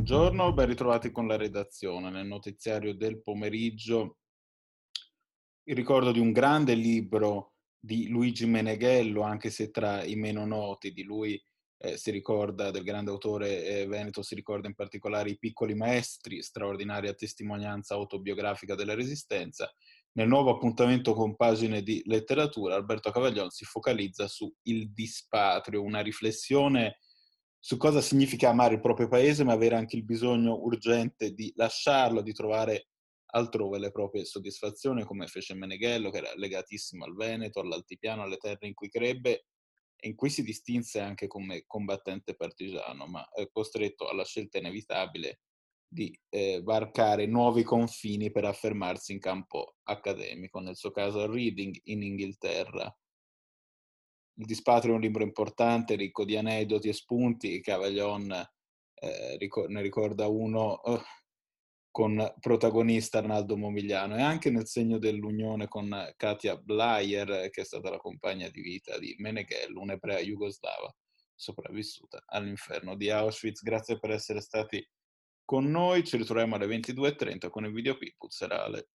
Buongiorno, ben ritrovati con la redazione. Nel notiziario del pomeriggio il ricordo di un grande libro di Luigi Meneghello, anche se tra i meno noti di lui eh, si ricorda, del grande autore eh, veneto, si ricorda in particolare I piccoli maestri, straordinaria testimonianza autobiografica della resistenza. Nel nuovo appuntamento con pagine di letteratura, Alberto Cavaglion si focalizza su Il dispatrio, una riflessione su cosa significa amare il proprio paese, ma avere anche il bisogno urgente di lasciarlo, di trovare altrove le proprie soddisfazioni, come fece Meneghello, che era legatissimo al Veneto, all'altipiano, alle terre in cui crebbe, e in cui si distinse anche come combattente partigiano, ma è costretto alla scelta inevitabile di eh, varcare nuovi confini per affermarsi in campo accademico, nel suo caso a Reading in Inghilterra, il Dispatrio è un libro importante, ricco di aneddoti e spunti. Cavaglion eh, ne ricorda uno oh, con protagonista Arnaldo Momigliano e anche nel segno dell'unione con Katia Blayer, che è stata la compagna di vita di Meneghello, un'ebrea jugoslava sopravvissuta all'inferno di Auschwitz. Grazie per essere stati con noi. Ci ritroviamo alle 22.30 con il video People serale.